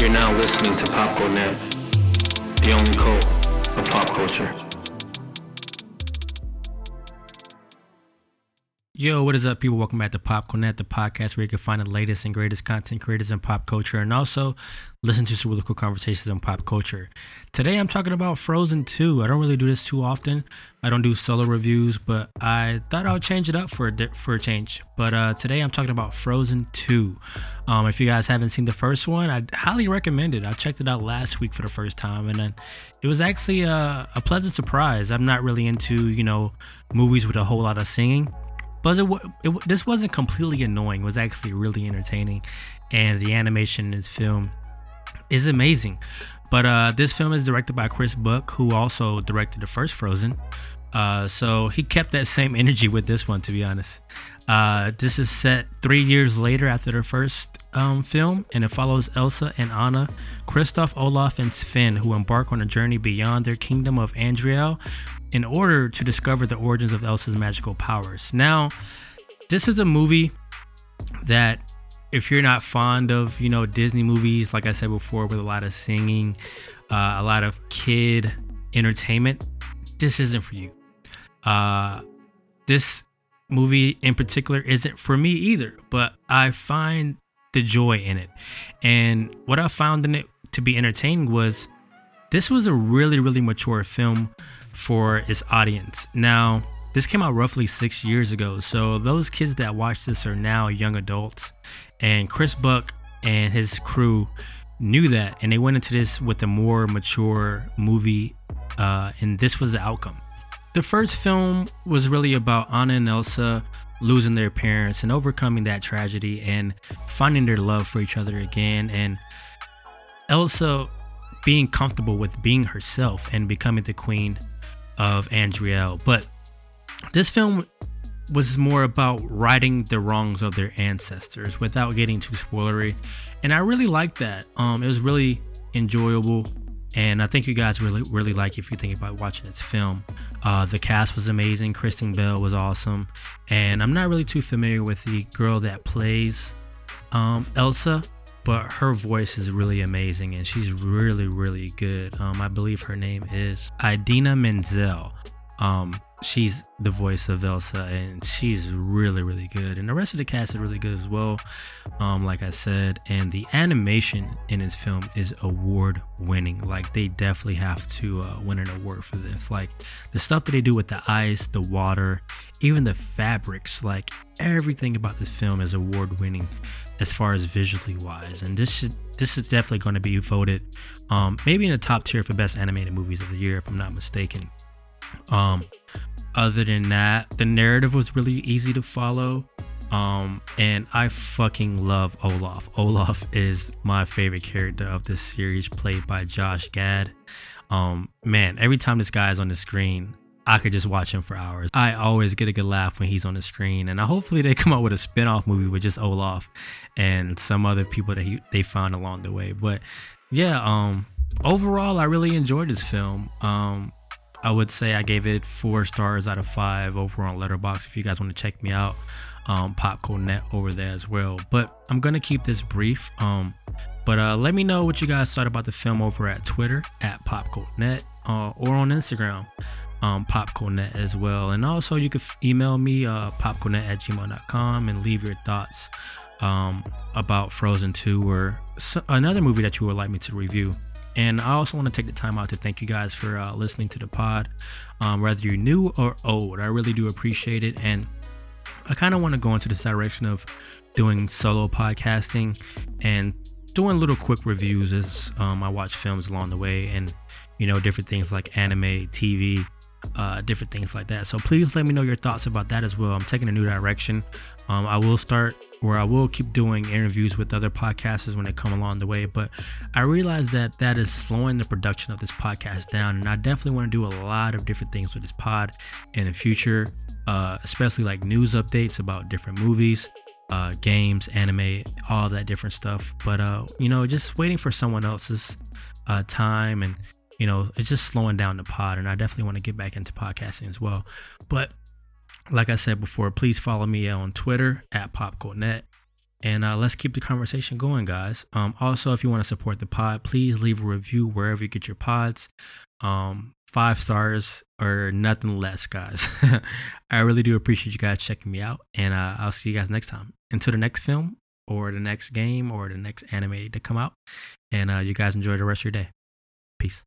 You're now listening to Popcorn Net, the only cult of pop culture. Yo, what is up, people? Welcome back to Popcorn Net, the podcast where you can find the latest and greatest content creators in pop culture and also listen to some really cool conversations in pop culture. Today, I'm talking about Frozen 2. I don't really do this too often. I don't do solo reviews, but I thought I would change it up for a, di- for a change. But uh, today, I'm talking about Frozen 2. Um, if you guys haven't seen the first one, I highly recommend it. I checked it out last week for the first time, and then it was actually a, a pleasant surprise. I'm not really into, you know, movies with a whole lot of singing but it, it, this wasn't completely annoying. It was actually really entertaining, and the animation in this film is amazing. But uh, this film is directed by Chris Buck, who also directed the first Frozen. Uh, so he kept that same energy with this one, to be honest. Uh, this is set three years later after the first um, film, and it follows Elsa and Anna, Kristoff, Olaf, and Sven, who embark on a journey beyond their kingdom of Arendelle in order to discover the origins of Elsa's magical powers. Now, this is a movie that if you're not fond of, you know, Disney movies, like I said before, with a lot of singing, uh, a lot of kid entertainment, this isn't for you. Uh, this movie in particular isn't for me either, but I find the joy in it. And what I found in it to be entertaining was this was a really, really mature film for its audience. Now, this came out roughly six years ago, so those kids that watch this are now young adults. And Chris Buck and his crew knew that, and they went into this with a more mature movie, uh, and this was the outcome. The first film was really about Anna and Elsa losing their parents and overcoming that tragedy and finding their love for each other again. And Elsa being comfortable with being herself and becoming the queen of Arendelle. But this film was more about righting the wrongs of their ancestors without getting too spoilery. And I really liked that. Um, it was really enjoyable. And I think you guys really, really like if you think about watching this film. Uh, the cast was amazing. Kristen Bell was awesome. And I'm not really too familiar with the girl that plays um, Elsa, but her voice is really amazing and she's really really good um, i believe her name is idina menzel um, she's the voice of elsa and she's really really good. And the rest of the cast is really good as well um, like i said. And the animation in this film is award winning like they definitely have to uh, win an award for this. Like the stuff that they do with the ice the water even the fabrics like everything about this film is award winning as far as visually wise, and this should this is definitely going to be voted um, maybe in the top tier for best animated movies of the year, if I'm not mistaken. Um, other than that, the narrative was really easy to follow. Um, and I fucking love Olaf. Olaf is my favorite character of this series, played by Josh Gad. Um, man, every time this guy is on the screen, I could just watch him for hours. I always get a good laugh when he's on the screen, and hopefully they come out with a spin-off movie with just Olaf and some other people that he, they found along the way. But yeah, um, overall, I really enjoyed this film. Um, I would say I gave it four stars out of five over on Letterboxd. If you guys want to check me out, um, Popcorn Net over there as well. But I'm gonna keep this brief. Um, but uh, let me know what you guys thought about the film over at Twitter at Popcorn Net uh, or on Instagram um, popcornnet as well. And also, you can f- email me uh, at gmail.com and leave your thoughts um, about Frozen 2 or another movie that you would like me to review. And I also want to take the time out to thank you guys for uh, listening to the pod, um, whether you're new or old. I really do appreciate it. And I kind of want to go into this direction of doing solo podcasting and doing little quick reviews as um, I watch films along the way and, you know, different things like anime, TV, uh, different things like that. So please let me know your thoughts about that as well. I'm taking a new direction. Um, I will start where I will keep doing interviews with other podcasters when they come along the way, but I realize that that is slowing the production of this podcast down, and I definitely want to do a lot of different things with this pod in the future, uh, especially like news updates about different movies. Uh, games, anime, all that different stuff. But uh, you know, just waiting for someone else's uh, time and you know, it's just slowing down the pod. And I definitely want to get back into podcasting as well. But like I said before, please follow me on Twitter at PopcornNet. And uh, let's keep the conversation going, guys. Um, also, if you want to support the pod, please leave a review wherever you get your pods. Um, five stars or nothing less, guys. I really do appreciate you guys checking me out, and uh, I'll see you guys next time. Until the next film or the next game or the next anime to come out, and uh, you guys enjoy the rest of your day. Peace.